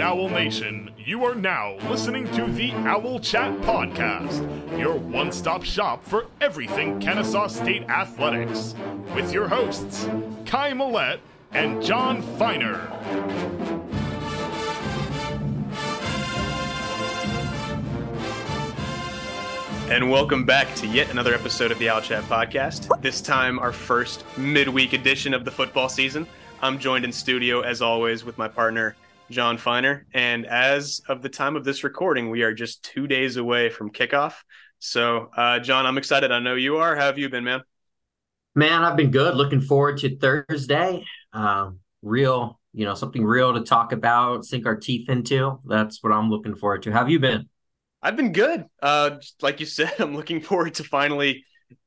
Owl Nation, you are now listening to the Owl Chat Podcast, your one stop shop for everything Kennesaw State athletics, with your hosts, Kai Millette and Jon Feiner. And welcome back to yet another episode of the Owl Chat Podcast. This time, our first midweek edition of the football season. I'm joined in studio, as always, with my partner, Jon Feiner. And as of the time of this recording, we are just two days away from kickoff. So, uh, Jon, I'm excited. I know you are. How have you been, man? Man, I've been good. Looking forward to Thursday. Um, real, you know, something real to talk about, sink our teeth into. That's what I'm looking forward to. How have you been? I've been good. Uh, like you said, I'm looking forward to finally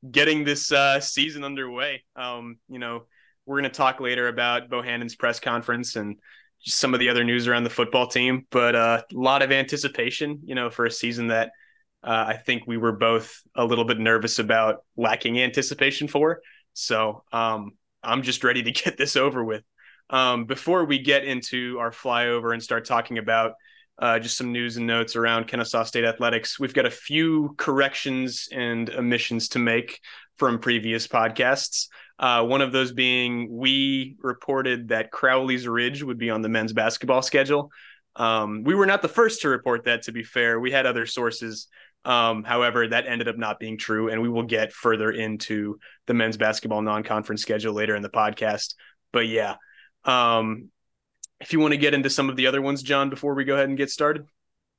getting this uh, season underway. Um, you know, we're going to talk later about Bohannon's press conference and some of the other news around the football team, but uh, a lot of anticipation, you know, for a season that uh, I think we were both a little bit nervous about lacking anticipation for. So um, I'm just ready to get this over with. Um, before we get into our flyover and start talking about uh, just some news and notes around Kennesaw State athletics. We've got a few corrections and omissions to make from previous podcasts. Uh, one of those being we reported that Crowley's Ridge would be on the men's basketball schedule. Um, we were not the first to report that, to be fair. We had other sources. Um, however, that ended up not being true, and we will get further into the men's basketball non conference schedule later in the podcast. But yeah, um, if you want to get into some of the other ones, Jon, before we go ahead and get started.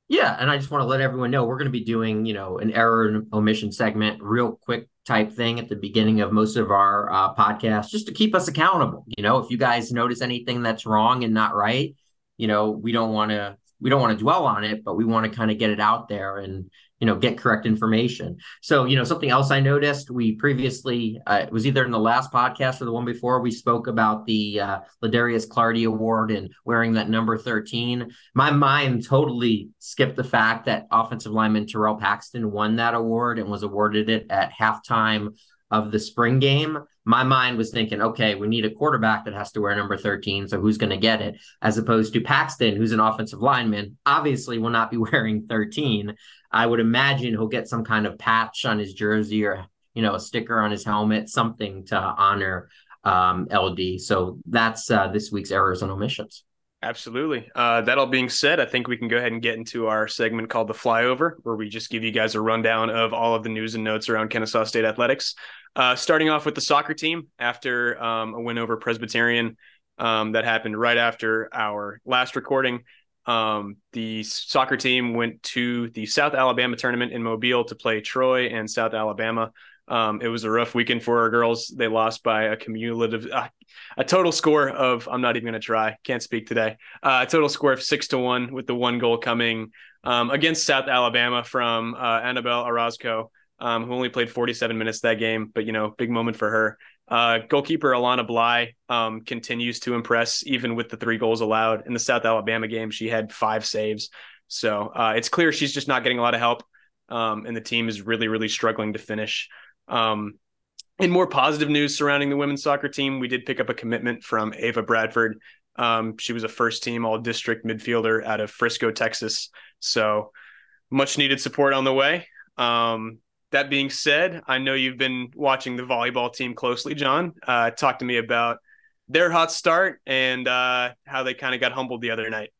Yeah, and I just want to let everyone know we're going to be doing, you know, an error and omission segment, real quick type thing at the beginning of most of our uh, podcasts, just to keep us accountable. You know, if you guys notice anything that's wrong and not right, you know, we don't want to we don't want to dwell on it, but we want to kind of get it out there and you know get correct information. So you know something else i noticed we previously uh, it was either in the last podcast or the one before we spoke about the uh, ladarius clardy award and wearing that number 13 my mind totally skipped the fact that offensive lineman terrell paxton won that award and was awarded it at halftime of the spring game, my mind was thinking, okay, we need a quarterback that has to wear number 13. So who's going to get it? As opposed to Paxton, who's an offensive lineman, obviously will not be wearing 13. I would imagine he'll get some kind of patch on his jersey or, you know, a sticker on his helmet, something to honor um, LD. So that's uh, this week's errors and omissions. Absolutely. Uh, that all being said, I think we can go ahead and get into our segment called the flyover, where we just give you guys a rundown of all of the news and notes around Kennesaw State athletics. Uh, starting off with the soccer team after um, a win over Presbyterian um, that happened right after our last recording. Um, the soccer team went to the South Alabama tournament in Mobile to play Troy and South Alabama. Um, it was a rough weekend for our girls. They lost by a cumulative, uh, a total score of. I'm not even going to try. Can't speak today. Uh, a total score of six to one, with the one goal coming um, against South Alabama from uh, Annabelle Orozco, um, who only played 47 minutes that game. But you know, big moment for her. Uh, goalkeeper Alana Bly um, continues to impress, even with the three goals allowed in the South Alabama game. She had five saves, so uh, it's clear she's just not getting a lot of help, um, and the team is really, really struggling to finish. Um, in more positive news surrounding the women's soccer team, we did pick up a commitment from Ava Bradford. Um, she was a first team all district midfielder out of Frisco, Texas. So much needed support on the way. Um, that being said, I know you've been watching the volleyball team closely, Jon. Uh, talk to me about their hot start and uh, how they kind of got humbled the other night.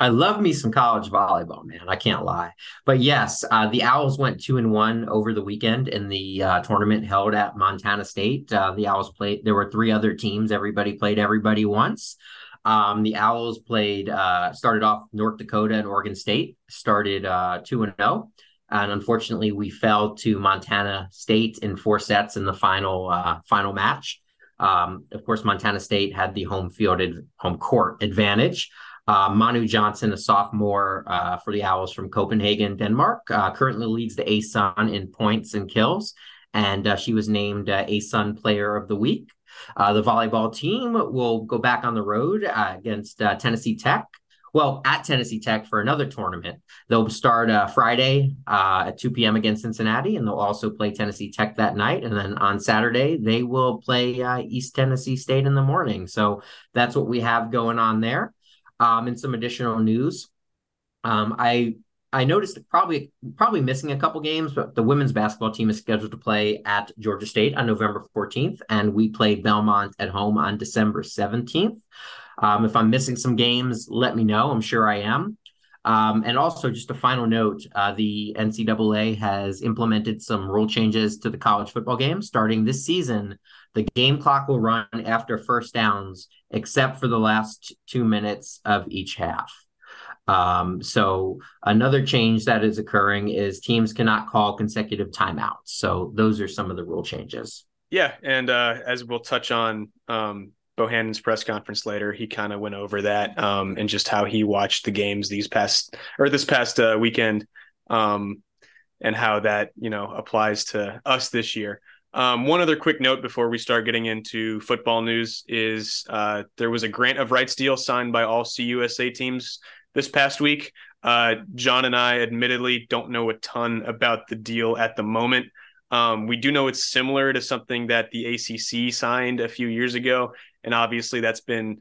I love me some college volleyball, man. I can't lie. But yes, uh, the Owls went two and one over the weekend in the uh, tournament held at Montana State. Uh, the Owls played. There were three other teams. Everybody played everybody once. Um, the Owls played. Uh, started off North Dakota and Oregon State. Started uh, two and zero, oh. and unfortunately, we fell to Montana State in four sets in the final uh, final match. Um, of course, Montana State had the home fielded home court advantage. Uh, Manu Johnson, a sophomore uh, for the Owls from Copenhagen, Denmark, uh, currently leads the ASUN in points and kills, and uh, she was named uh, ASUN Player of the Week. Uh, the volleyball team will go back on the road uh, against Tennessee Tech. Well, at Tennessee Tech for another tournament. They'll start Friday at 2 p.m. against Cincinnati, and they'll also play Tennessee Tech that night. And then on Saturday, they will play East Tennessee State in the morning. So that's what we have going on there. Um, and some additional news. Um, I I noticed probably probably missing a couple games, but the women's basketball team is scheduled to play at Georgia State on November 14th, and we play Belmont at home on December 17th. Um, if I'm missing some games, let me know. I'm sure I am. Um, and also, just a final note: uh, the NCAA has implemented some rule changes to the college football game starting this season. The game clock will run after first downs, except for the last two minutes of each half. Um, so another change that is occurring is teams cannot call consecutive timeouts. So those are some of the rule changes. Yeah, and uh, as we'll touch on um, Bohannon's press conference later, he kind of went over that um, and just how he watched the games these past or this past uh, weekend, um, and how that you know applies to us this year. Um, one other quick note before we start getting into football news is uh, there was a grant of rights deal signed by all CUSA teams this past week. Uh, John and I admittedly don't know a ton about the deal at the moment. Um, we do know it's similar to something that the ACC signed a few years ago, and obviously that's been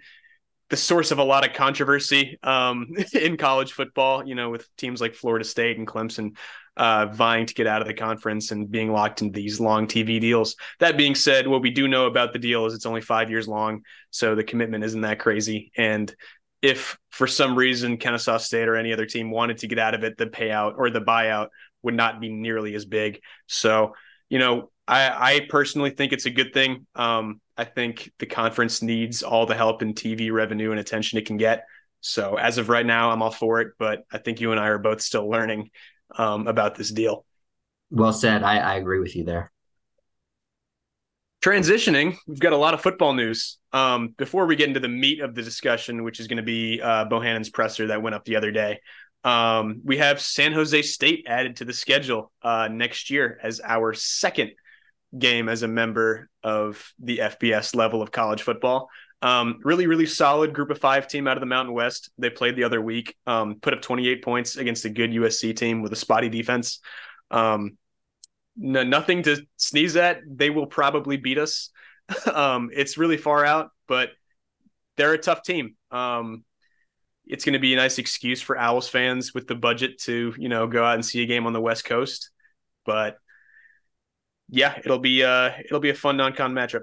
the source of a lot of controversy um, in college football. You know, with teams like Florida State and Clemson uh, vying to get out of the conference and being locked into these long TV deals. That being said, what we do know about the deal is it's only five years long, so the commitment isn't that crazy, and if for some reason Kennesaw State or any other team wanted to get out of it, the payout or the buyout would not be nearly as big. So, you know, I, I personally think it's a good thing. Um, I think the conference needs all the help and TV revenue and attention it can get. So as of right now, I'm all for it. But I think you and I are both still learning um, about this deal. Well said. I, I agree with you there transitioning, we've got a lot of football news. Um, before we get into the meat of the discussion, which is going to be uh, Bohannon's presser that went up the other day, um, we have San Jose State added to the schedule uh, next year as our second game as a member of the FBS level of college football. Um, really, really solid group of five team out of the Mountain West. They played the other week, um, put up 28 points against a good USC team with a spotty defense. Um, no, nothing to sneeze at. They will probably beat us. um, it's really far out, but they're a tough team. Um, it's going to be a nice excuse for Owls fans with the budget to, you know, go out and see a game on the West Coast. But yeah, it'll be uh it'll be a fun non-con matchup.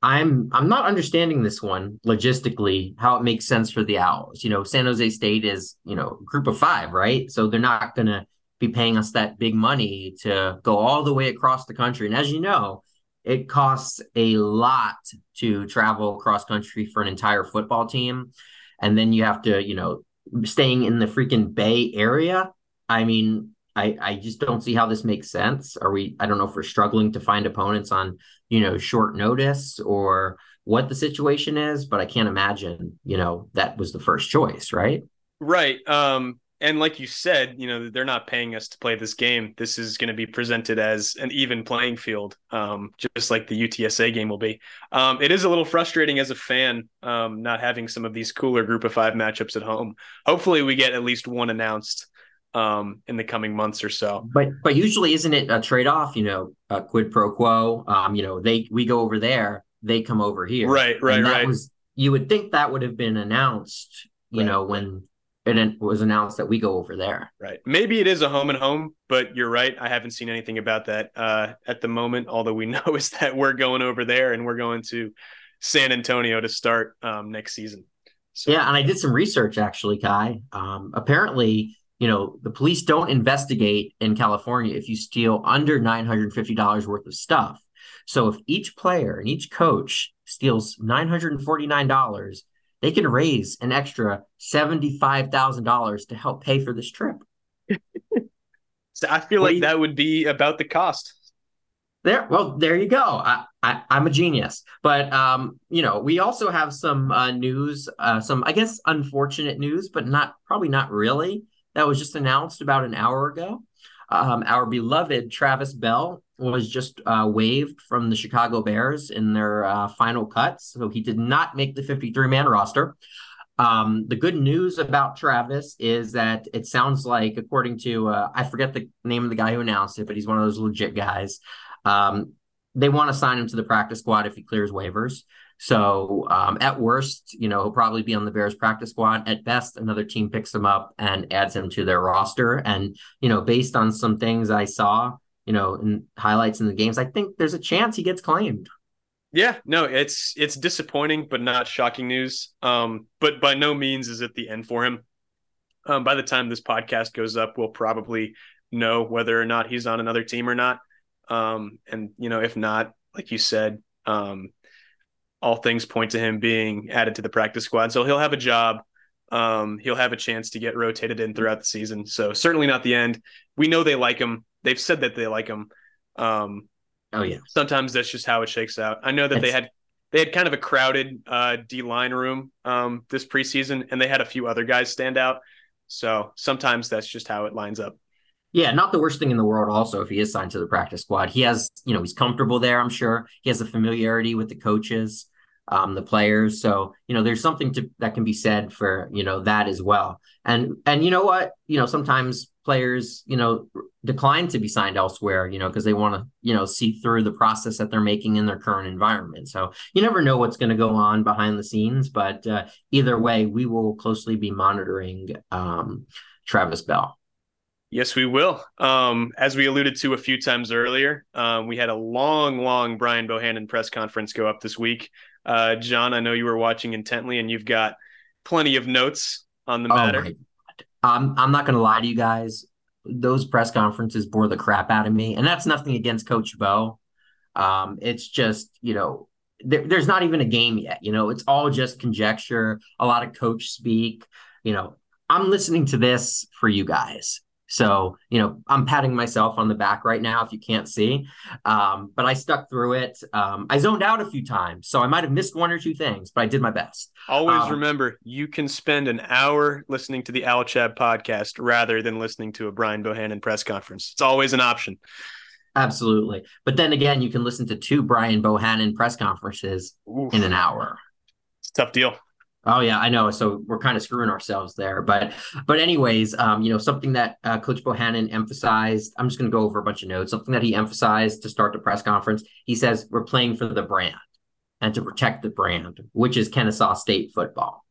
I'm I'm not understanding this one logistically how it makes sense for the Owls. You know, San Jose State is, you know, group of 5, right? So they're not going to be paying us that big money to go all the way across the country. And as you know, it costs a lot to travel across country for an entire football team. And then you have to, you know, staying in the freaking Bay Area. I mean, I, I just don't see how this makes sense. Are we, I don't know if we're struggling to find opponents on, you know, short notice or what the situation is, but I can't imagine, you know, that was the first choice, right? Right. Um, and like you said, you know, they're not paying us to play this game. This is going to be presented as an even playing field, um, just like the UTSA game will be. Um, it is a little frustrating as a fan um, not having some of these cooler group of five matchups at home. Hopefully, we get at least one announced um, in the coming months or so. But but usually, isn't it a trade off? You know, a quid pro quo. Um, you know, they we go over there, they come over here. Right, right, right. Was, you would think that would have been announced. You right. know, when it was announced that we go over there. Right. Maybe it is a home and home, but you're right. I haven't seen anything about that uh, at the moment. Although we know is that we're going over there and we're going to San Antonio to start um, next season. So. Yeah, and I did some research actually, Kai. Um, apparently, you know, the police don't investigate in California if you steal under nine hundred fifty dollars worth of stuff. So if each player and each coach steals nine hundred and forty nine dollars they can raise an extra $75,000 to help pay for this trip. so I feel like that would be about the cost. There, well, there you go. I, I, am a genius, but um, you know, we also have some uh, news, uh, some I guess unfortunate news, but not probably not really. That was just announced about an hour ago. Um, our beloved Travis Bell was just uh, waived from the Chicago Bears in their uh, final cuts. So he did not make the 53 man roster. Um, the good news about Travis is that it sounds like, according to, uh, I forget the name of the guy who announced it, but he's one of those legit guys. Um, they want to sign him to the practice squad if he clears waivers. So um, at worst, you know, he'll probably be on the Bears practice squad. At best, another team picks him up and adds him to their roster. And you know, based on some things I saw, you know, in highlights in the games, I think there's a chance he gets claimed. Yeah, no, it's it's disappointing, but not shocking news. Um, but by no means is it the end for him. Um, by the time this podcast goes up, we'll probably know whether or not he's on another team or not. Um, and you know, if not, like you said, um, all things point to him being added to the practice squad. So he'll have a job. Um, he'll have a chance to get rotated in throughout the season. So certainly not the end. We know they like him. They've said that they like him. Um, oh yeah. Sometimes that's just how it shakes out. I know that it's, they had they had kind of a crowded uh, D line room um, this preseason, and they had a few other guys stand out. So sometimes that's just how it lines up. Yeah, not the worst thing in the world. Also, if he is signed to the practice squad, he has, you know, he's comfortable there. I'm sure he has a familiarity with the coaches, um, the players. So, you know, there's something to that can be said for you know that as well. And and you know what, you know, sometimes players, you know, decline to be signed elsewhere, you know, because they want to, you know, see through the process that they're making in their current environment. So you never know what's going to go on behind the scenes, but uh, either way, we will closely be monitoring um, Travis Bell. Yes, we will. Um, as we alluded to a few times earlier, um, we had a long, long Brian Bohannon press conference go up this week. Uh, Jon, I know you were watching intently, and you've got plenty of notes on the oh matter. Oh I'm I'm not going to lie to you guys. Those press conferences bore the crap out of me, and that's nothing against Coach Bo. Um, it's just you know there, there's not even a game yet. You know, it's all just conjecture, a lot of coach speak. You know, I'm listening to this for you guys so, you know, I'm patting myself on the back right now if you can't see. Um, but I stuck through it. Um, I zoned out a few times, so I might have missed one or two things, but I did my best. Always um, remember you can spend an hour listening to the Owl Chat podcast rather than listening to a Brian Bohannon press conference. It's always an option. Absolutely. But then again, you can listen to two Brian Bohannon press conferences Oof. in an hour. It's a tough deal. Oh yeah, I know. So we're kind of screwing ourselves there, but but anyways, um, you know, something that uh, Coach Bohannon emphasized. I'm just going to go over a bunch of notes. Something that he emphasized to start the press conference. He says we're playing for the brand and to protect the brand, which is Kennesaw State football.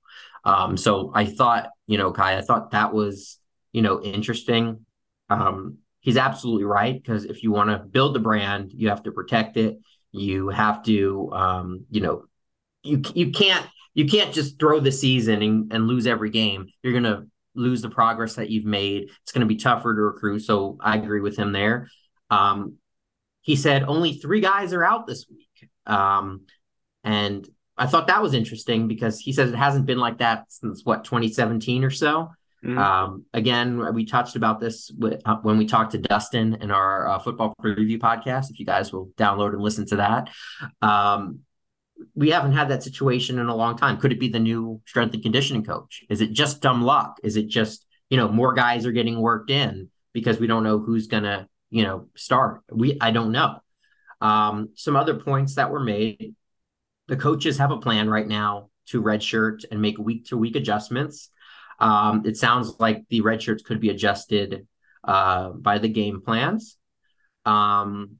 Um, so I thought, you know, Kai, I thought that was, you know, interesting. Um, he's absolutely right because if you want to build the brand, you have to protect it. You have to, um, you know, you you can't you can't just throw the season and, and lose every game. You're going to lose the progress that you've made. It's going to be tougher to recruit. So I agree with him there. Um, he said only three guys are out this week. Um, and I thought that was interesting because he says it hasn't been like that since what 2017 or so. Mm-hmm. Um, again, we touched about this with, uh, when we talked to Dustin in our uh, football preview podcast. If you guys will download and listen to that, um, we haven't had that situation in a long time. Could it be the new strength and conditioning coach? Is it just dumb luck? Is it just, you know, more guys are getting worked in because we don't know who's going to, you know, start? We, I don't know. Um, some other points that were made the coaches have a plan right now to redshirt and make week to week adjustments. Um, it sounds like the red shirts could be adjusted uh, by the game plans. Um,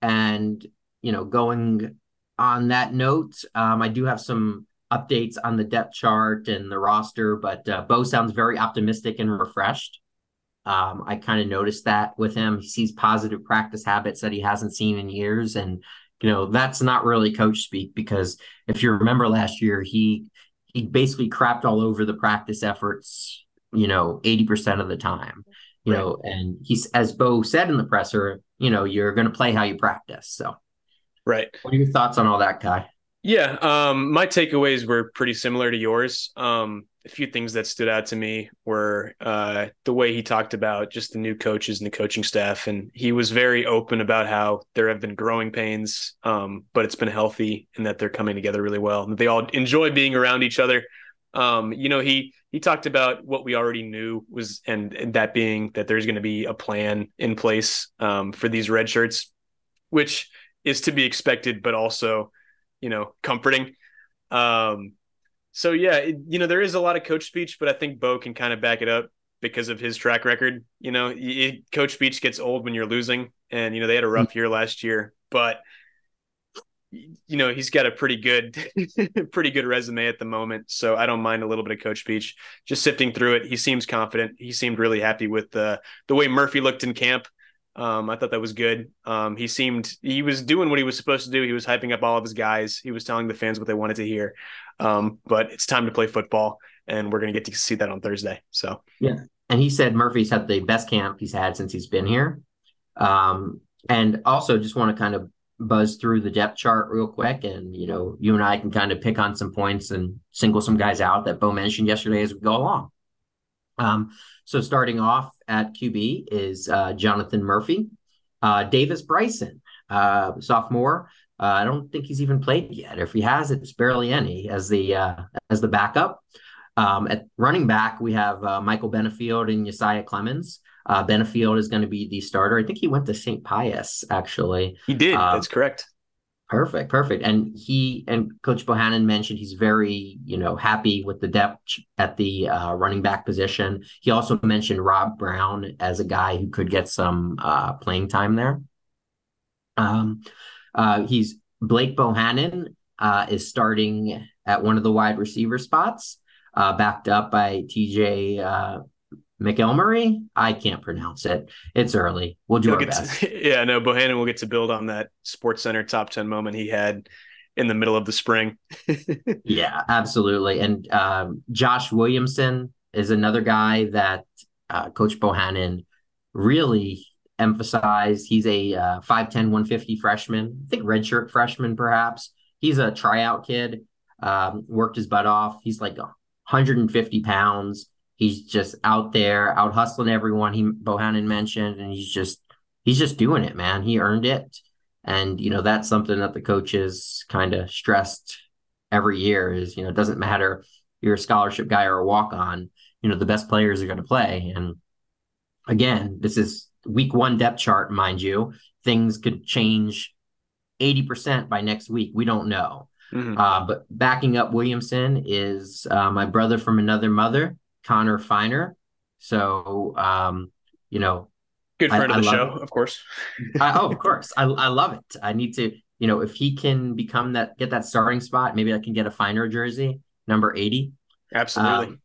and, you know, going on that note, um, I do have some updates on the depth chart and the roster, but uh, Bo sounds very optimistic and refreshed. Um, I kind of noticed that with him. He sees positive practice habits that he hasn't seen in years. And, you know, that's not really coach speak because if you remember last year, he he basically crapped all over the practice efforts, you know, 80% of the time. You right. know, and he's as Bo said in the presser, you know, you're gonna play how you practice. So Right. What are your thoughts on all that, Kai? Yeah, um, my takeaways were pretty similar to yours. Um, a few things that stood out to me were uh, the way he talked about just the new coaches and the coaching staff, and he was very open about how there have been growing pains, um, but it's been healthy and that they're coming together really well. And they all enjoy being around each other. Um, you know, he he talked about what we already knew was, and, and that being that there's going to be a plan in place um, for these red shirts, which is to be expected, but also, you know, comforting. Um, so yeah, it, you know, there is a lot of coach speech, but I think Bo can kind of back it up because of his track record. You know, it, coach speech gets old when you're losing, and you know they had a rough year last year, but you know he's got a pretty good pretty good resume at the moment so i don't mind a little bit of coach speech just sifting through it he seems confident he seemed really happy with the the way murphy looked in camp um, i thought that was good. Um, he seemed he was doing what he was supposed to do. He was hyping up all of his guys. He was telling the fans what they wanted to hear. Um, but it's time to play football and we're going to get to see that on thursday so. Yeah. And he said murphy's had the best camp he's had since he's been here. Um, and also just want to kind of buzz through the depth chart real quick and you know you and i can kind of pick on some points and single some guys out that bo mentioned yesterday as we go along um, so starting off at qb is uh, jonathan murphy uh, davis bryson uh, sophomore uh, i don't think he's even played yet if he has it's barely any as the uh, as the backup um, at running back we have uh, michael benefield and Josiah clemens uh, Benefield is going to be the starter. I think he went to St. Pius actually. He did. That's correct. Perfect, perfect. And he and Coach Bohannon mentioned he's very, you know, happy with the depth at the uh, running back position. He also mentioned Rob Brown as a guy who could get some uh, playing time there. Um, uh, he's Blake Bohannon uh, is starting at one of the wide receiver spots, uh, backed up by TJ uh, McElmurray. I can't pronounce it. It's early. We'll do He'll our best. To, yeah, no, Bohannon will get to build on that Sports Center top 10 moment he had in the middle of the spring. yeah, absolutely. And um, Josh Williamson is another guy that uh, Coach Bohannon really emphasized. He's a uh, 5'10, 150 freshman, I think redshirt freshman, perhaps. He's a tryout kid, um, worked his butt off. He's like 150 pounds he's just out there, out hustling everyone. He Bohannon mentioned, and he's just he's just doing it, man. He earned it, and you know that's something that the coaches kind of stressed every year. Is you know it doesn't matter you're a scholarship guy or a walk on. You know the best players are going to play, and again, this is week one depth chart, mind you. Things could change eighty percent by next week. We don't know. Mm-hmm. Uh, but backing up Williamson is uh, my brother from another mother, Connor Finer. So, um, you know, good friend I, of the show, it. of course. I, oh, of course. I, I love it. I need to, you know, if he can become that, get that starting spot, maybe I can get a Finer jersey, number 80. Absolutely. Um,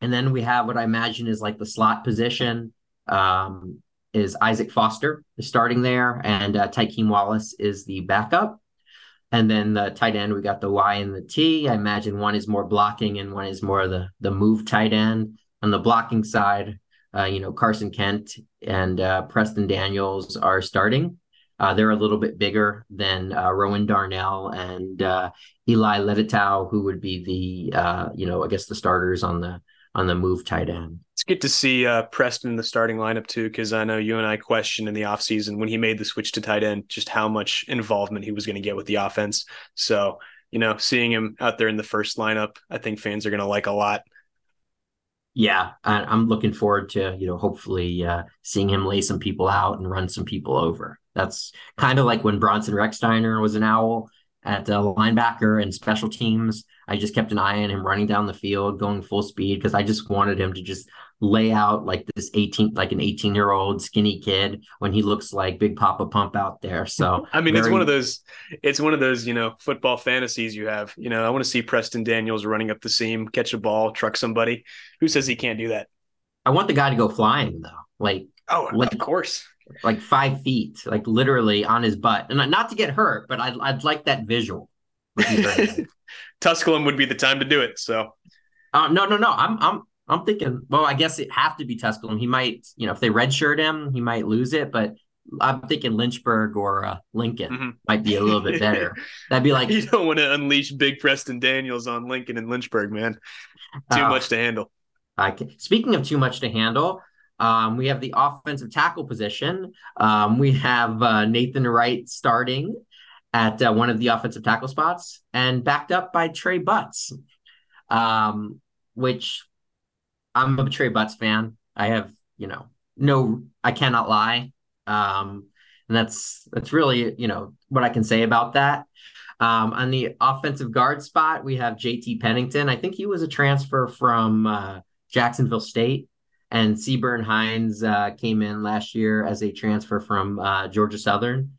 and then we have what I imagine is like the slot position. Um, is Isaac Foster is starting there, and uh, Tykeem Wallace is the backup. And then the tight end, we got the Y and the T. I imagine one is more blocking and one is more the the move tight end. On the blocking side, uh, you know, Carson Kent and uh, Preston Daniels are starting. Uh, they're a little bit bigger than uh, Rowan Darnell and uh, Eli Letitow, who would be the, uh, you know, I guess the starters on the on the move tight end. It's good to see uh, Preston in the starting lineup too, because I know you and I questioned in the offseason when he made the switch to tight end just how much involvement he was going to get with the offense. So, you know, seeing him out there in the first lineup, I think fans are going to like a lot. Yeah, I'm looking forward to you know hopefully uh, seeing him lay some people out and run some people over. That's kind of like when Bronson Rechsteiner was an owl at uh, linebacker and special teams. I just kept an eye on him running down the field, going full speed because I just wanted him to just lay out like this 18 like an 18 year old skinny kid when he looks like big papa pump out there. So i mean very... it's one of those it's one of those you know football fantasies you have. You know i want to see preston daniels running up the seam catch a ball truck somebody. Who says he can't do that? I want the guy to go flying though. Like oh like, of course like five feet, like literally on his butt. And not to get hurt, but I'd, I'd like that visual. Tusculum would be the time to do it. So, uh, no, no, no. I'm, I'm, I'm thinking. Well, I guess it have to be Tusculum. He might, you know, if they redshirt him, he might lose it. But I'm thinking Lynchburg or uh, Lincoln mm-hmm. might be a little bit better. That'd be like you don't want to unleash Big Preston Daniels on Lincoln and Lynchburg, man. Too uh, much to handle. I can, speaking of too much to handle, um, we have the offensive tackle position. Um, we have uh, Nathan Wright starting at uh, one of the offensive tackle spots and backed up by Trey Butts, um, which I'm a Trey Butts fan. I have, you know, no, I cannot lie. Um, and that's that's really, you know, what I can say about that. Um, on the offensive guard spot, we have JT Pennington. I think he was a transfer from uh, Jacksonville State. And Seaburn Hines uh, came in last year as a transfer from uh, Georgia Southern.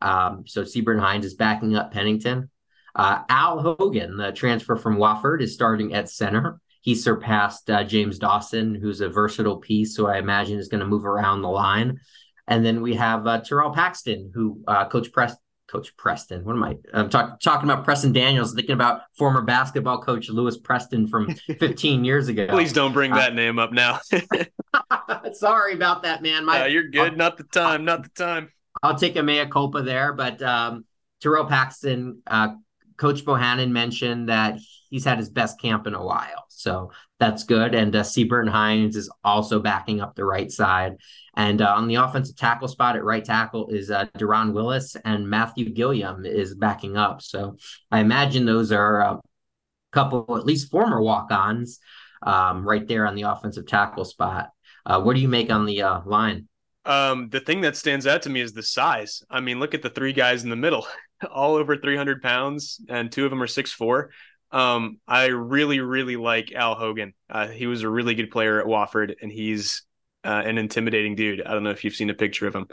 Um, so Seaburn Hines is backing up Pennington. Uh, Al Hogan, the transfer from Wofford, is starting at center. He surpassed uh, James Dawson, who's a versatile piece, so I imagine is going to move around the line. And then we have uh, Terrell Paxton, who uh, Coach Press Coach Preston. What am I? I'm talk, talking about Preston Daniels, thinking about former basketball coach Lewis Preston from 15 years ago. Please don't bring that uh, name up now. sorry about that, man. My, uh, you're good. not the time. Not the time. I'll take a mea culpa there, but um, Terrell Paxton, uh, Coach Bohannon mentioned that he's had his best camp in a while. So that's good. And uh, Seaburn Hines is also backing up the right side. And uh, on the offensive tackle spot at right tackle is uh, Deron Willis and Matthew Gilliam is backing up. So I imagine those are a couple, at least former walk ons, um, right there on the offensive tackle spot. Uh, what do you make on the uh, line? Um, the thing that stands out to me is the size. I mean, look at the three guys in the middle, all over 300 pounds, and two of them are six four. Um, I really, really like Al Hogan. Uh, he was a really good player at Wofford, and he's uh, an intimidating dude. I don't know if you've seen a picture of him.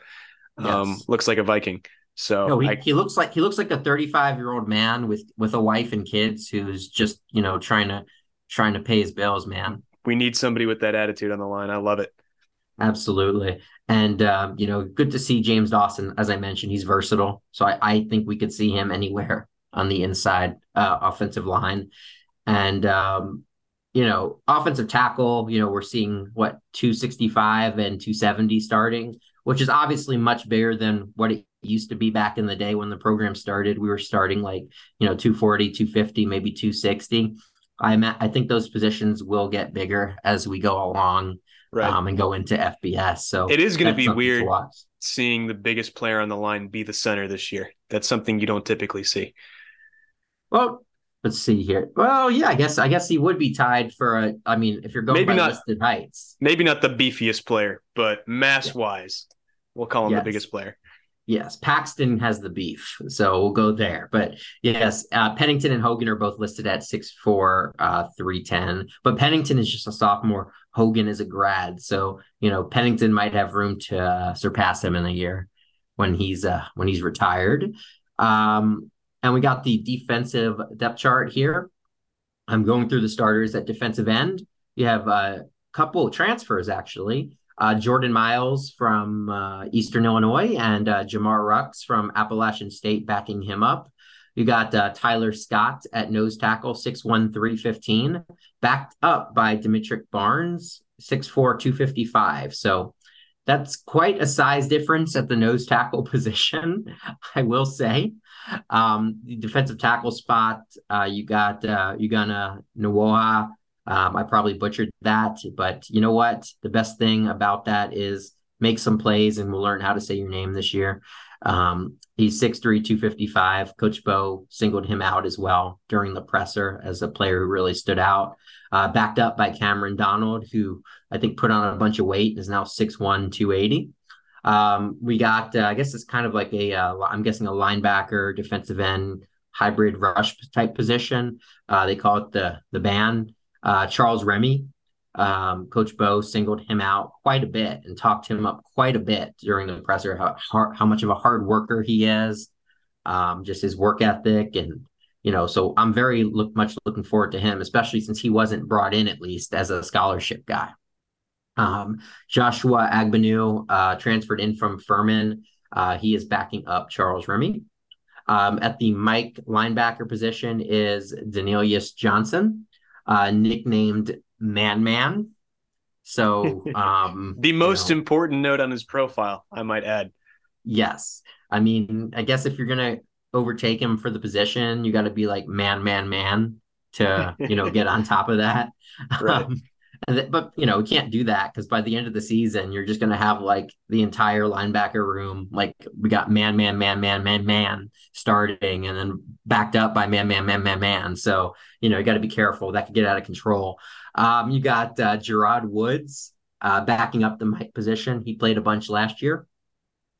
Um, yes. looks like a Viking. So no, he, I, he looks like he looks like a 35 year old man with with a wife and kids who's just you know trying to trying to pay his bills. Man, we need somebody with that attitude on the line. I love it. Absolutely. And, um, you know, good to see James Dawson. As I mentioned, he's versatile. So I, I think we could see him anywhere on the inside uh, offensive line. And, um, you know, offensive tackle, you know, we're seeing what 265 and 270 starting, which is obviously much bigger than what it used to be back in the day when the program started. We were starting like, you know, 240, 250, maybe 260. I'm, I think those positions will get bigger as we go along, right. um, and go into FBS. So it is going to be weird seeing the biggest player on the line be the center this year. That's something you don't typically see. Well, let's see here. Well, yeah, I guess I guess he would be tied for a. I mean, if you're going maybe by not, listed heights, maybe not the beefiest player, but mass yeah. wise, we'll call him yes. the biggest player. Yes, Paxton has the beef, so we'll go there. But yes, uh, Pennington and Hogan are both listed at six four, uh, three ten. But Pennington is just a sophomore. Hogan is a grad, so you know Pennington might have room to uh, surpass him in a year when he's uh, when he's retired. Um, and we got the defensive depth chart here. I'm going through the starters at defensive end. You have a couple transfers actually. Uh, Jordan Miles from uh, Eastern Illinois and uh, Jamar Rux from Appalachian State backing him up. You got uh, Tyler Scott at nose tackle, 6'1, 315, backed up by Demetric Barnes, 6'4, 255. So that's quite a size difference at the nose tackle position, I will say. Um, the defensive tackle spot, uh, you got uh, Nwoha. Um, I probably butchered that, but you know what? The best thing about that is make some plays and we'll learn how to say your name this year. Um, he's 6'3, 255. Coach Bo singled him out as well during the presser as a player who really stood out. Uh, backed up by Cameron Donald, who I think put on a bunch of weight and is now 6'1, 280. Um, we got, uh, I guess it's kind of like a, uh, I'm guessing a linebacker, defensive end, hybrid rush type position. Uh, they call it the the band. Uh, Charles Remy, um, Coach Bo singled him out quite a bit and talked him up quite a bit during the presser. How how, much of a hard worker he is, um, just his work ethic, and you know. So I'm very look, much looking forward to him, especially since he wasn't brought in at least as a scholarship guy. Um, Joshua Agbanu uh, transferred in from Furman. Uh, he is backing up Charles Remy. Um, at the Mike linebacker position is Danelius Johnson, uh, nicknamed Man Man. So um, the most you know, important note on his profile, I might add. Yes, I mean, I guess if you're gonna overtake him for the position, you got to be like man, man, man to you know get on top of that. Right. Um, and but you know, we can't do that because by the end of the season, you're just going to have like the entire linebacker room. Like we got man, man, man, man, man, man starting, and then backed up by man, man, man, man, man. So you know, you got to be careful. That could get out of control. Um, you got uh, Gerard Woods uh, backing up the Mike position. He played a bunch last year.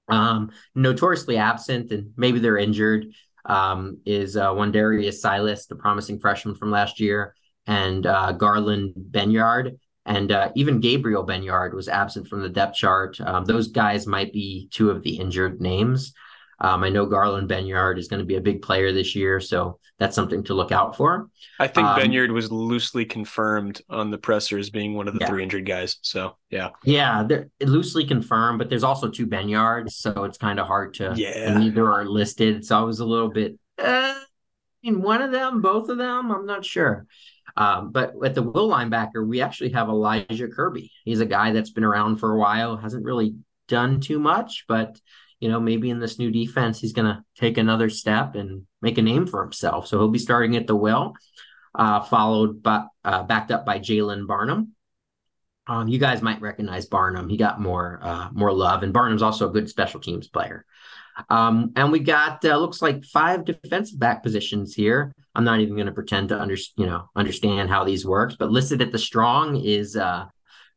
Um, notoriously absent, and maybe they're injured. Um, is uh, Darius Silas, the promising freshman from last year and uh, Garland Benyard, and uh, even Gabriel Benyard was absent from the depth chart. Um, those guys might be two of the injured names. Um, I know Garland Benyard is going to be a big player this year, so that's something to look out for. I think um, Benyard was loosely confirmed on the presser as being one of the yeah. three injured guys. So yeah, yeah, they're loosely confirmed, but there's also two Benyards, so it's kind of hard to. Yeah, neither are listed, so I was a little bit. Uh, in one of them, both of them, I'm not sure. Um, but at the will linebacker, we actually have Elijah Kirby. He's a guy that's been around for a while, hasn't really done too much, but you know, maybe in this new defense, he's going to take another step and make a name for himself. So he'll be starting at the will, uh, followed by uh, backed up by Jalen Barnum. Um, you guys might recognize Barnum. He got more uh, more love, and Barnum's also a good special teams player. Um, and we got uh, looks like five defensive back positions here. I'm not even going to pretend to under, you know understand how these works, but listed at the strong is uh,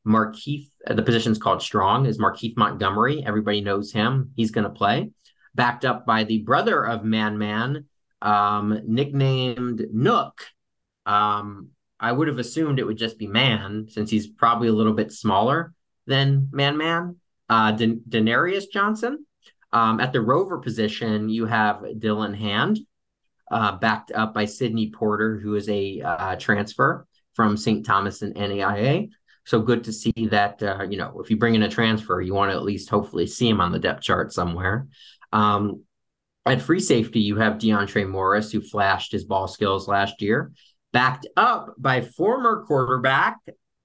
Markeith. Uh, the position's called strong is Markeith Montgomery. Everybody knows him. He's going to play. Backed up by the brother of Man Man, um, nicknamed Nook. Um, I would have assumed it would just be Man since he's probably a little bit smaller than Man Man. Uh, Den- Denarius Johnson um, at the rover position, you have Dylan Hand, uh, backed up by Sydney Porter, who is a uh, transfer from St. Thomas and NAIA. So good to see that, uh, you know, if you bring in a transfer, you want to at least hopefully see him on the depth chart somewhere. Um, at free safety, you have DeAndre Morris, who flashed his ball skills last year, backed up by former quarterback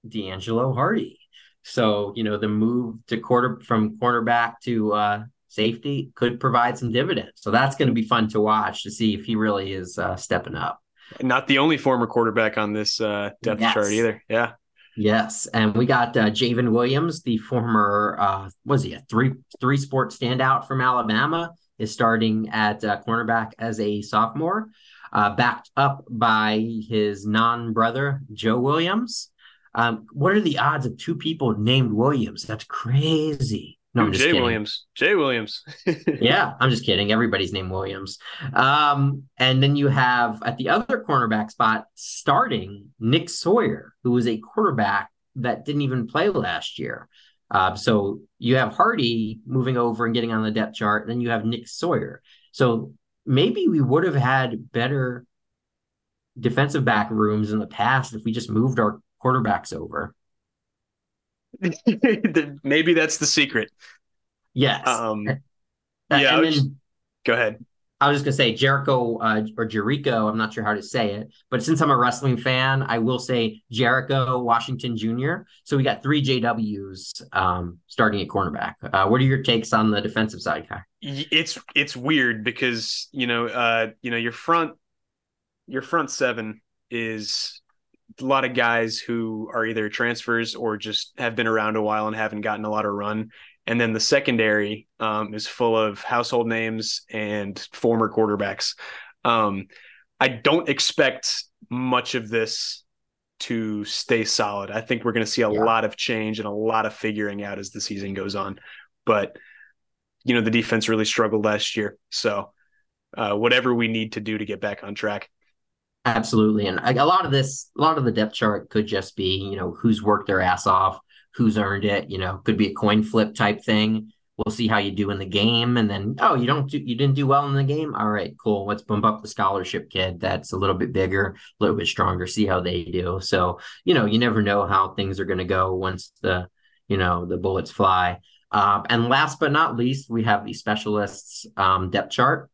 D'Angelo Hardy. So, you know, the move to quarter from cornerback to uh, safety could provide some dividends. So that's going to be fun to watch to see if he really is uh, stepping up. Not the only former quarterback on this uh, depth yes. chart either. Yeah. Yes, and we got uh, Javen Williams, the former uh, was he a three three sport standout from Alabama, is starting at uh, cornerback as a sophomore, uh, backed up by his non brother Joe Williams. Um, what are the odds of two people named Williams? That's crazy. No, I'm just Jay kidding. Williams. Jay Williams. yeah, I'm just kidding. Everybody's named Williams. Um, and then you have at the other cornerback spot starting Nick Sawyer, who was a quarterback that didn't even play last year. Uh, so you have Hardy moving over and getting on the depth chart. Then you have Nick Sawyer. So maybe we would have had better defensive back rooms in the past if we just moved our quarterbacks over. Maybe that's the secret. Yes. Um, yeah. Then, just, go ahead. I was just gonna say Jericho uh, or Jericho. I'm not sure how to say it, but since I'm a wrestling fan, I will say Jericho Washington Jr. So we got three JWs um, starting at cornerback. Uh, what are your takes on the defensive side, Kai? It's it's weird because you know uh, you know your front your front seven is a lot of guys who are either transfers or just have been around a while and haven't gotten a lot of run. And then the secondary um, is full of household names and former quarterbacks. Um, I don't expect much of this to stay solid. I think we're going to see a yeah. lot of change and a lot of figuring out as the season goes on. But, you know, the defense really struggled last year. So, uh, whatever we need to do to get back on track. Absolutely. And a lot of this, a lot of the depth chart could just be, you know, who's worked their ass off, who's earned it, you know, could be a coin flip type thing. We'll see how you do in the game. And then, oh, you don't do, you didn't do well in the game. All right, cool. Let's bump up the scholarship kid. That's a little bit bigger, a little bit stronger, see how they do. So, you know, you never know how things are going to go once the, you know, the bullets fly. Um, and last but not least, we have the specialists um, depth chart.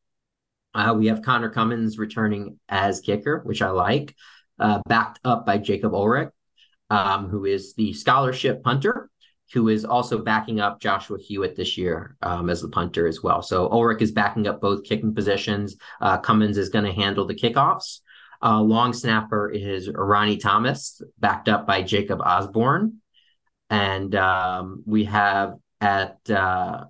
Uh, we have Connor Cummins returning as kicker, which I like, uh, backed up by Jacob Ulrich, um, who is the scholarship punter, who is also backing up Joshua Hewitt this year um, as the punter as well. So Ulrich is backing up both kicking positions. Uh, Cummins is going to handle the kickoffs. Uh, long snapper is Ronnie Thomas, backed up by Jacob Osborne. And um, we have at uh,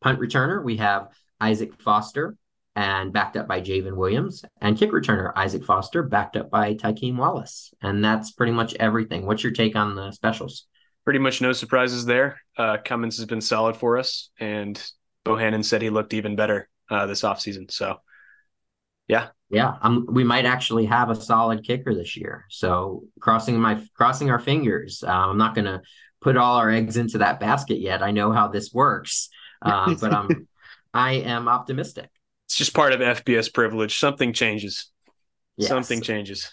punt returner, we have Isaac Foster, and backed up by Javen Williams, and kick returner Isaac Foster, backed up by Tykeem Wallace. And that's pretty much everything. What's your take on the specials? Pretty much no surprises there. Uh, Cummins has been solid for us, and Bohannon said he looked even better uh, this offseason. So, yeah. Yeah, um, we might actually have a solid kicker this year. So crossing my crossing our fingers. Uh, I'm not going to put all our eggs into that basket yet. I know how this works, uh, but I'm I am optimistic. It's just part of FBS privilege. Something changes. Yes. Something changes.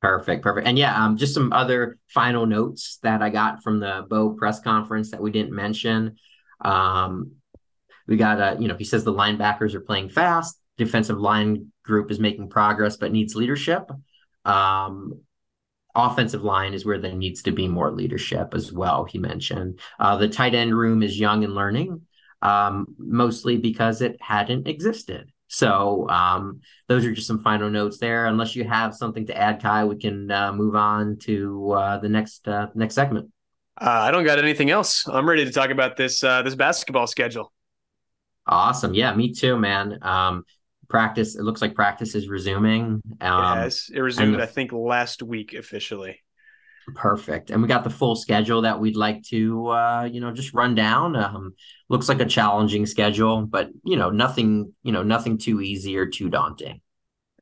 Perfect, perfect. And yeah, um, just some other final notes that I got from the Bo press conference that we didn't mention. Um, we got a, you know, he says the linebackers are playing fast. Defensive line group is making progress, but needs leadership. Um, offensive line is where there needs to be more leadership as well. He mentioned uh, the tight end room is young and learning, um, mostly because it hadn't existed. So um, those are just some final notes there. Unless you have something to add, Kai, we can uh, move on to uh, the next uh, next segment. Uh, I don't got anything else. I'm ready to talk about this uh, this basketball schedule. Awesome. Yeah, me too, man. Um, practice. It looks like practice is resuming. Um, yes, it resumed. The, I think last week officially. Perfect. And we got the full schedule that we'd like to, uh, you know, just run down. Um, looks like a challenging schedule, but you know, nothing, you know, nothing too easy or too daunting.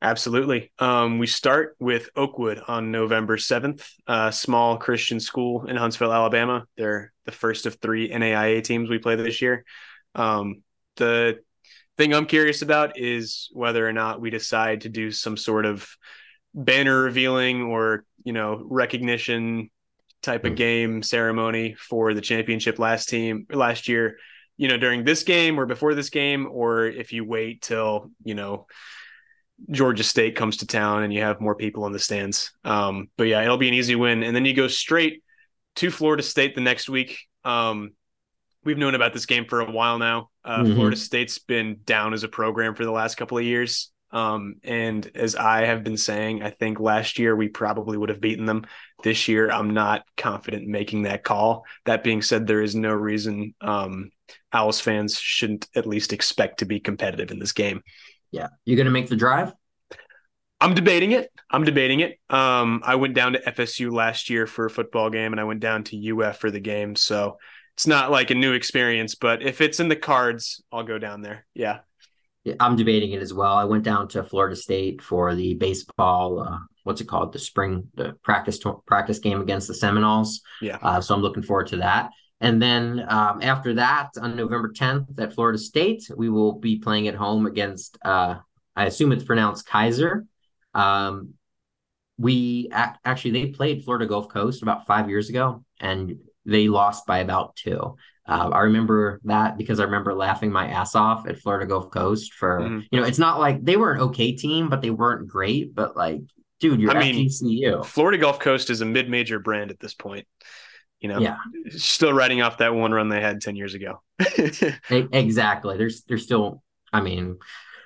Absolutely. Um, we start with Oakwood on November 7th, a small Christian school in Huntsville, Alabama. They're the first of three NAIA teams we play this year. Um, the thing I'm curious about is whether or not we decide to do some sort of banner revealing or you know recognition type mm-hmm. of hmm. game ceremony for the championship last team last year you know during this game or before this game or if you wait till you know Georgia State comes to town and you have more people in the stands um, but yeah it'll be an easy win and then you go straight to Florida State the next week um, we've known about this game for a while now uh, mm-hmm. Florida State's been down as a program for the last couple of years um, and as I have been saying, I think last year we probably would have beaten them. This year, I'm not confident making that call. That being said, there is no reason um, Owls fans shouldn't at least expect to be competitive in this game. Yeah. You going to make the drive? I'm debating it. I'm debating it. Um, I went down to FSU last year for a football game and I went down to UF for the game. So it's not like a new experience, but if it's in the cards, I'll go down there. Yeah. I'm debating it as well. I went down to Florida State for the baseball. Uh, what's it called? The spring the practice practice game against the Seminoles. Yeah. Uh, so I'm looking forward to that. And then um, after that, on November 10th at Florida State, we will be playing at home against. Uh, I assume it's pronounced Keiser. Um, we ac- actually they played Florida Gulf Coast about five years ago, and they lost by about two. Uh, I remember that because I remember laughing my ass off at Florida Gulf Coast for mm-hmm. you know it's not like they were an okay team, but they weren't great. But like, dude, you're I mean, FGCU. Florida Gulf Coast is a mid-major brand at this point. You know, yeah, still riding off that one run they had ten years ago. exactly. There's there's still. I mean,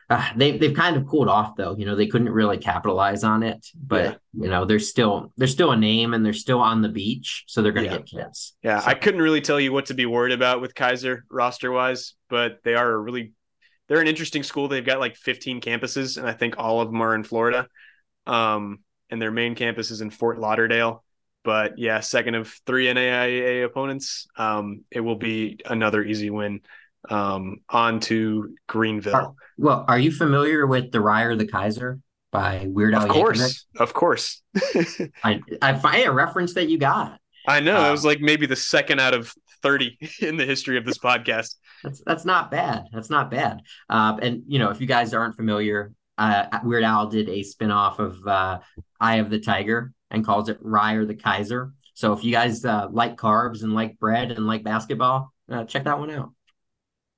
uh, they they've kind of cooled off though. You know, they couldn't really capitalize on it, but yeah. you know, they're still they're still a name and they're still on the beach, so they're going to yeah. get kids. Yeah, so. I couldn't really tell you what to be worried about with Keiser roster wise, but they are a really they're an interesting school. They've got like 15 campuses, and I think all of them are in Florida. Um, and their main campus is in Fort Lauderdale. But yeah, second of three NAIA opponents. Um, it will be another easy win um, on to Greenville. Are, well, are you familiar with The Rye or the Kaiser by Weird Al? Of course, Yankovic? of course. I I find a reference that you got. I know. it was um, like maybe the second out of 30 in the history of this podcast. That's that's not bad. That's not bad. Uh, and you know, if you guys aren't familiar, uh, Weird Al did a spinoff of uh, Eye of the Tiger and calls it Rye or the Kaiser. So if you guys uh, like carbs and like bread and like basketball, uh, check that one out.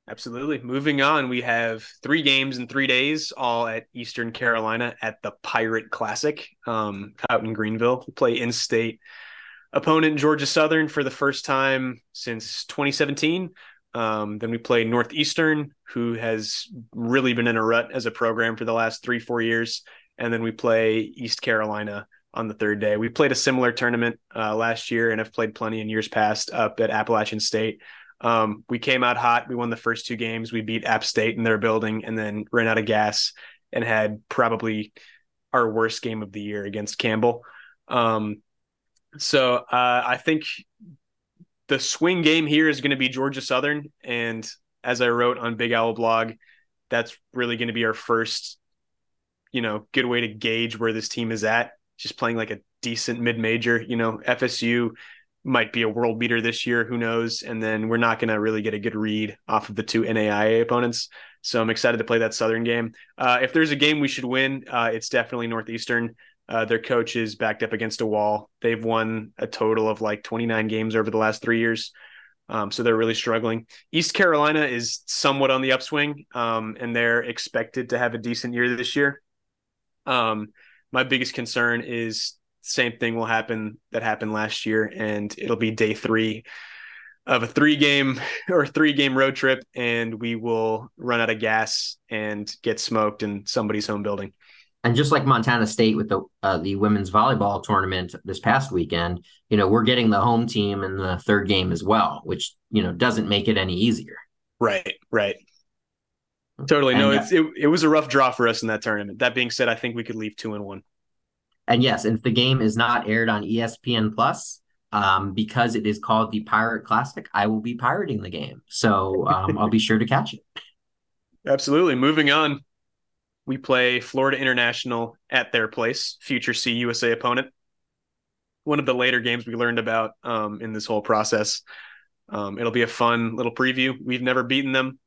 Absolutely. Moving on, we have three games in three days, all at Eastern Carolina at the Pirate Classic um, out in Greenville. We play in state opponent Georgia Southern for the first time since 2017. Um, then we play Northeastern, who has really been in a rut as a program for the last three, four years. And then we play East Carolina on the third day. We played a similar tournament uh, last year and have played plenty in years past up at Appalachian State. Um, we came out hot. We won the first two games. We beat App State in their building and then ran out of gas and had probably our worst game of the year against Campbell. Um, so uh, I think the swing game here is going to be Georgia Southern. And as I wrote on Big Owl blog, that's really going to be our first, you know, good way to gauge where this team is at. Just playing like a decent mid major, you know, FSU might be a world beater this year. Who knows? And then we're not going to really get a good read off of the two NAIA opponents. So I'm excited to play that Southern game. Uh, if there's a game we should win, uh, it's definitely Northeastern. Uh, their coach is backed up against a wall. They've won a total of like 29 games over the last three years. Um, so they're really struggling. East Carolina is somewhat on the upswing, um, and they're expected to have a decent year this year. Um, my biggest concern is same thing will happen that happened last year, and it'll be day three of a three game or three game road trip, and we will run out of gas and get smoked in somebody's home building. And just like Montana State with the uh, the women's volleyball tournament this past weekend, you know, we're getting the home team in the third game as well, which you know doesn't make it any easier. Right, right. Totally. No, and, uh, it's it, it was a rough draw for us in that tournament. That being said, I think we could leave two and one. And yes, if the game is not aired on ESPN Plus, um, because it is called the Pirate Classic, I will be pirating the game. So um, I'll be sure to catch it. Absolutely. Moving on, we play Florida International at their place, future CUSA opponent. One of the later games we learned about um, in this whole process. Um, it'll be a fun little preview. We've never beaten them.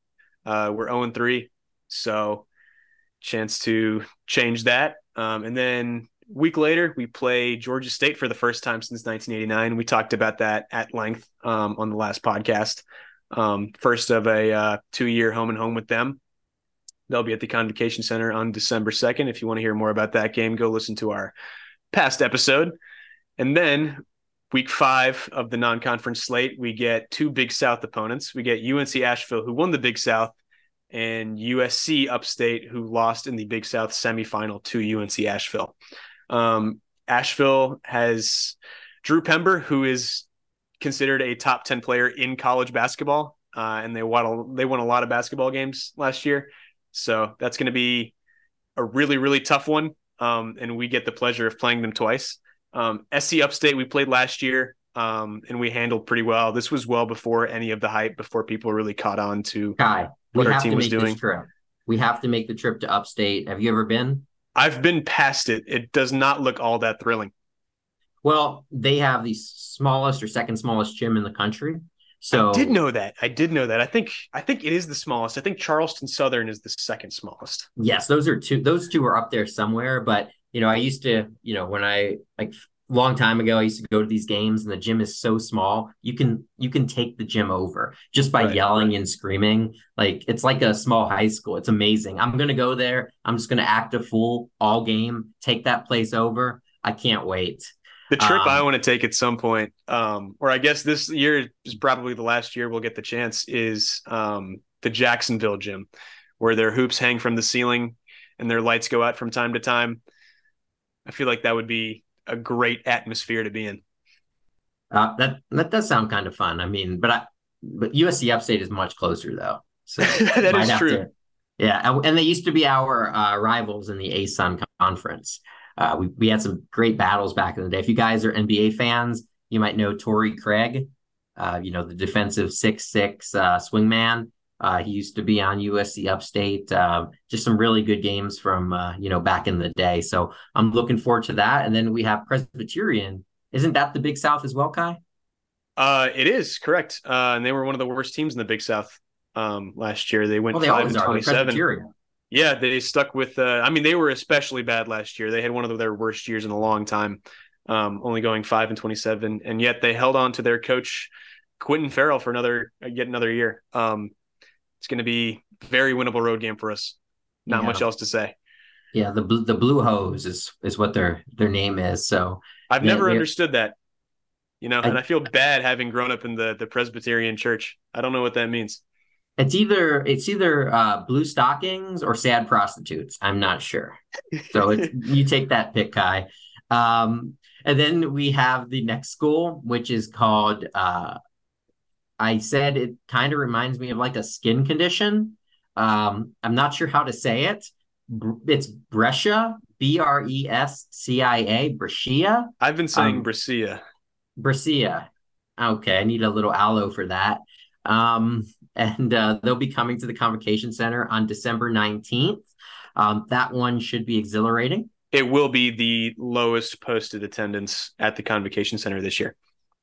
Uh, we're 0 3. So, chance to change that. Um, and then week later, we play Georgia State for the first time since 1989. We talked about that at length um, on the last podcast. Um, first of a uh, two year home and home with them. They'll be at the Convocation Center on December 2nd. If you want to hear more about that game, go listen to our past episode. And then week five of the non conference slate, we get two Big South opponents. We get UNC Asheville, who won the Big South, and USC Upstate, who lost in the Big South semifinal to UNC Asheville. Um, Asheville has Drew Pember, who is considered a top 10 player in college basketball. Uh, and they won, a, they won a lot of basketball games last year. So that's going to be a really, really tough one. Um, and we get the pleasure of playing them twice. Um, SC Upstate, we played last year um, and we handled pretty well. This was well before any of the hype, before people really caught on to Kai, what our team was doing. We have to make the trip to Upstate. Have you ever been? I've been past it. It does not look all that thrilling. Well, they have the smallest or second smallest gym in the country. So I did know that. I did know that. I think I think it is the smallest. I think Charleston Southern is the second smallest. Yes, those are two. Those two are up there somewhere. But you know, I used to, you know, when I like long time ago, I used to go to these games, and the gym is so small. You can you can take the gym over just by right, yelling right. and screaming. Like it's like a small high school. It's amazing. I'm gonna go there. I'm just gonna act a fool all game. Take that place over. I can't wait. The trip um, I want to take at some point, um, or I guess this year is probably the last year we'll get the chance, is um, the Jacksonville gym, where their hoops hang from the ceiling and their lights go out from time to time. I feel like that would be a great atmosphere to be in. Uh, that that does sound kind of fun. I mean, but I, but USC Upstate is much closer though. So that is true. To, yeah, and, they used to be our uh, rivals in the ASUN conference. Uh, we, we had some great battles back in the day. If you guys are NBA fans, you might know Torrey Craig, uh, you know, the defensive six six uh, swingman. Uh, he used to be on USC Upstate. Uh, just some really good games from uh, you know back in the day. So I'm looking forward to that. And then we have Presbyterian. Isn't that the Big South as well, Kai? Uh, it is correct. Uh, and they were one of the worst teams in the Big South um, last year. They went well, they five and twenty-seven. Yeah, they stuck with. Uh, I mean, they were especially bad last year. They had one of their worst years in a long time, um, only going five and twenty-seven, and yet they held on to their coach Quinton Ferrell for another yet another year. Um, it's going to be very winnable road game for us. Not yeah. much else to say. Yeah, the the Blue Hose is is what their their name is. So I've never understood that. You know, and I feel bad having grown up in the the Presbyterian church. I don't know what that means. It's either it's either uh, blue stockings or sad prostitutes. I'm not sure. So it's you take that pick, Kai. Um, and then we have the next school, which is called. Uh, I said it kind of reminds me of like a skin condition. Um, I'm not sure how to say it. It's Brescia, B R E S C I A, Brescia. I've been saying um, Brescia. Brescia. Okay, I need a little aloe for that. Um, and uh, they'll be coming to the Convocation Center on December 19th. Um, that one should be exhilarating. It will be the lowest posted attendance at the Convocation Center this year.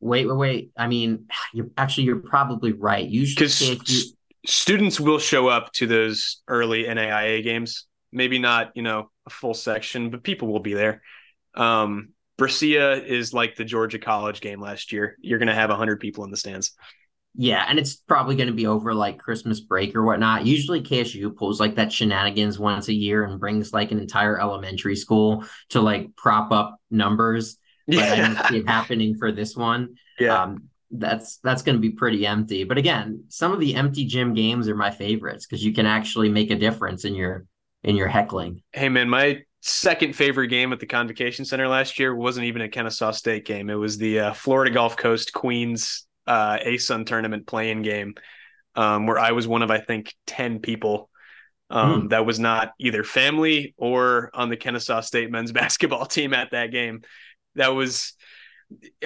Wait, wait, wait. I mean, you're actually you're probably right. Usually, s- students will show up to those early NAIA games. Maybe not, you know, a full section, but people will be there. Um, Brescia is like the Georgia College game last year. You're going to have 100 people in the stands. Yeah, and it's probably going to be over like Christmas break or whatnot. Usually KSU pulls like that shenanigans once a year and brings like an entire elementary school to like prop up numbers. But I don't see it happening for this one. Yeah. Um, that's that's going to be pretty empty. But again, some of the empty gym games are my favorites because you can actually make a difference in your in your heckling. Hey, man, my second favorite game at the Convocation Center last year wasn't even a Kennesaw State game. It was the uh, Florida Gulf Coast Queens uh, ASUN tournament playing game, um, where I was one of I think ten people um, Hmm. that was not either family or on the Kennesaw State men's basketball team at that game. That was,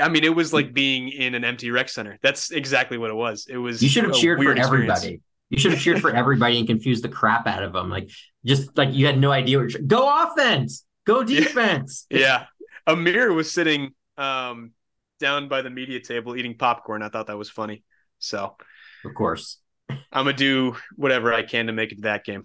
I mean, it was like being in an empty rec center. That's exactly what it was. It was. You should have cheered for weird experience. everybody. You should have cheered for everybody and confused the crap out of them. Like just like you had no idea what you're go offense, go Yeah. defense. Yeah, Amir was sitting um, down by the media table eating popcorn. I thought that was funny. So Of course. I'm gonna do whatever I can to make it to that game.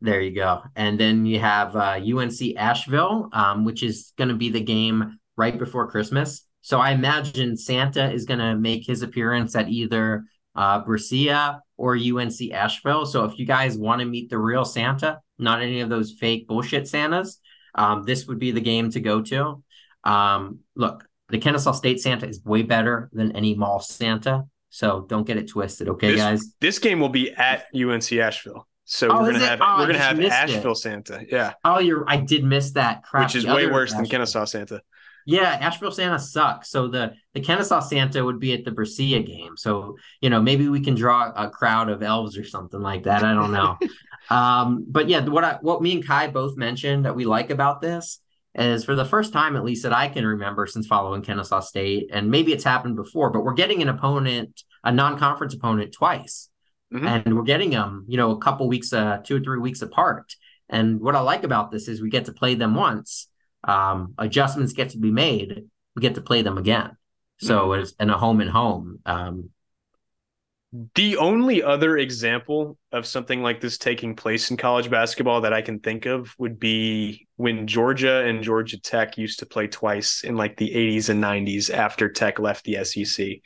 There you go. And then you have uh, UNC Asheville, um, which is going to be the game right before Christmas. So I imagine Santa is going to make his appearance at either uh, or UNC Asheville. So if you guys want to meet the real Santa, not any of those fake bullshit Santas, um, this would be the game to go to. Um, look, the Kennesaw State Santa is way better than any mall Santa. So don't get it twisted, okay, This- guys? This game will be at UNC Asheville, so Oh, we're gonna have Oh, we're gonna have missed it. Asheville Santa, yeah, Oh, you're. I did miss that crap. which is way worse than Asheville. Kennesaw Santa. Yeah, Asheville Santa sucks. So the the Kennesaw Santa would be at the Brescia game. So you know maybe we can draw a crowd of elves or something like that. I don't know. um, but yeah, what I what me and Kai both mentioned that we like about this is for the first time at least that I can remember since following Kennesaw State, and maybe it's happened before, but we're getting an opponent, a non-conference opponent twice, Mhm. and we're getting them, you know, a couple weeks, uh, two or three weeks apart. And what I like about this is we get to play them once. Um, adjustments get to be made. We get to play them again. So it's in a home and home. Um, The only other example of something like this taking place in college basketball that I can think of would be when Georgia and Georgia Tech used to play twice in like the 80s and 90s after Tech left the SEC.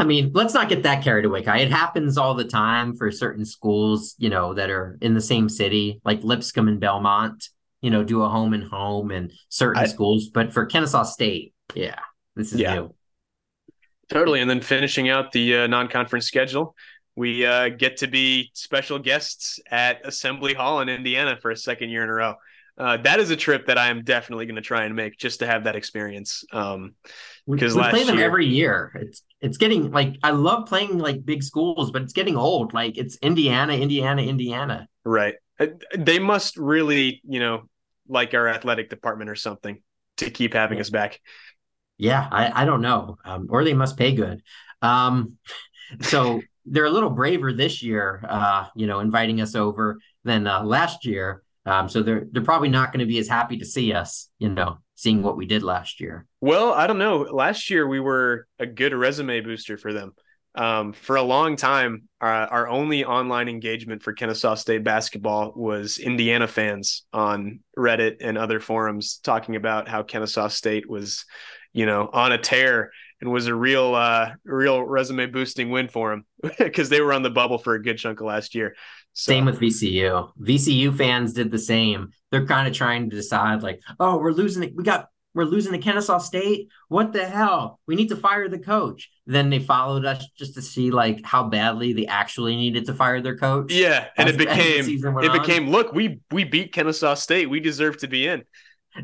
I mean, let's not get that carried away, Kai. It happens all the time for certain schools, you know, that are in the same city, like Lipscomb and Belmont, you know, do a home and home and certain I- schools. But for Kennesaw State, yeah, this is Yeah. new. Totally. And then finishing out the uh, non conference schedule, we uh, get to be special guests at Assembly Hall in Indiana for a second year in a row. Uh, that is a trip that I am definitely going to try and make just to have that experience. Um, We, Because we last play them year- every year. It's it's getting like I love playing like big schools, but it's getting old. Like it's Indiana, Indiana, Indiana. right. Uh, They must really, you know, like our athletic department or something to keep having Yeah. us back. Yeah, I, I don't know. Um, or they must pay good. Um, so they're a little braver this year, uh, you know, inviting us over than uh, last year. Um, so they're they're probably not going to be as happy to see us, you know, seeing what we did last year. Well, I don't know. Last year we were a good resume booster for them. Um, for a long time, our only online engagement for Kennesaw State basketball was Indiana fans on Reddit and other forums talking about how Kennesaw State was, you know, on a tear and was a real, uh, real resume boosting win for them because they were on the bubble for a good chunk of last year. So, Same with VCU. VCU fans did the same. They're kind of trying to decide, like, oh, we're losing it. We got we're losing to Kennesaw State. What the hell? We need to fire the coach. Then they followed us just to see like how badly they actually needed to fire their coach. yeah, and it became it on. became look we we beat Kennesaw State. We deserve to be in.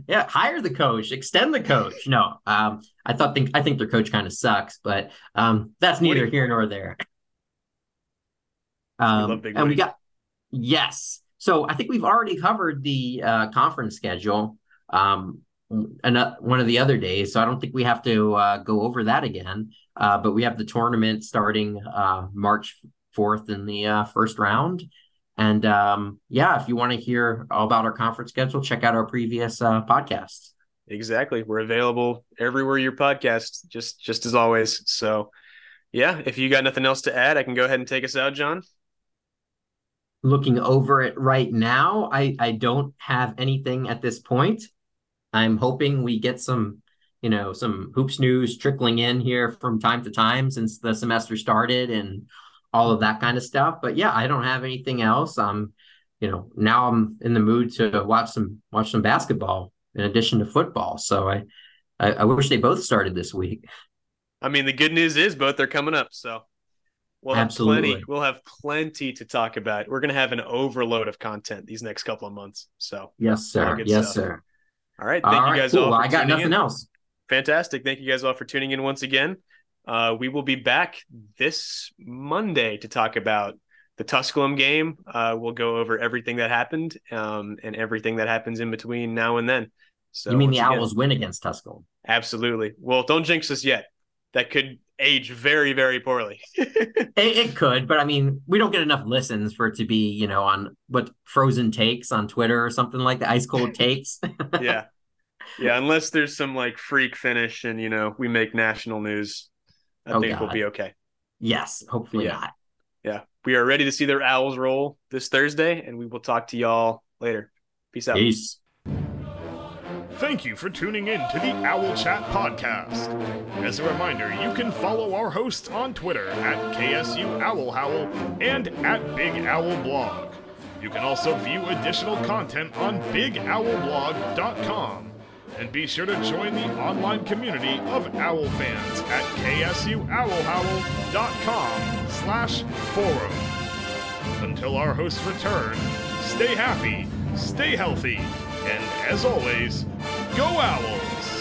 Yeah, hire the coach, extend the coach. No, um, I thought think I think their coach kind of sucks, but um, that's neither here nor there. Um, Big and we got yes. So I think we've already covered the uh, conference schedule. Um, and one of the other days, so I don't think we have to uh, go over that again. Uh, but we have the tournament starting uh, March fourth in the uh, first round. And um, yeah, if you want to hear all about our conference schedule, check out our previous uh, podcasts. Exactly. We're available everywhere your podcast, just just as always. So yeah, if you got nothing else to add, I can go ahead and take us out, Jon. Looking over it right now, I, I don't have anything at this point. I'm hoping we get some, you know, some hoops news trickling in here from time to time since the semester started and all of that kind of stuff. But yeah, I don't have anything else. Um, you know, now I'm in the mood to watch some watch some basketball in addition to football. So I, I, I wish they both started this week. I mean, the good news is both are coming up. So we'll have Absolutely. plenty. We'll have plenty to talk about. We're going to have an overload of content these next couple of months. So yes, sir. Yes, stuff. sir. All right. Thank all you guys cool. all. I got nothing in. else. Fantastic. Thank you guys all for tuning in once again. Uh, we will be back this Monday to talk about the Tusculum game. Uh, we'll go over everything that happened um, and everything that happens in between now and then. So you mean the Owls again, win against Tusculum? Absolutely. Well, don't jinx us yet. That could age very, very poorly. it, it, could, but I mean, we don't get enough listens for it to be, you know, on what frozen takes on Twitter or something like the ice cold takes. yeah. Yeah. Unless there's some like freak finish and, you know, we make national news, I oh, think God. we'll be okay. Yes. Hopefully yeah. not. Yeah. We are ready to see their Owls roll this Thursday, and we will talk to y'all later. Peace out. Peace. Thank you for tuning in to the Owl Chat podcast. As a reminder, you can follow our hosts on Twitter at KSU Owl Howl and at Big Owl Blog. You can also view additional content on BigOwlBlog.com. And be sure to join the online community of owl fans at ksuowlhowl.com slash forum. Until our hosts return, stay happy, stay healthy, and as always, go Owls!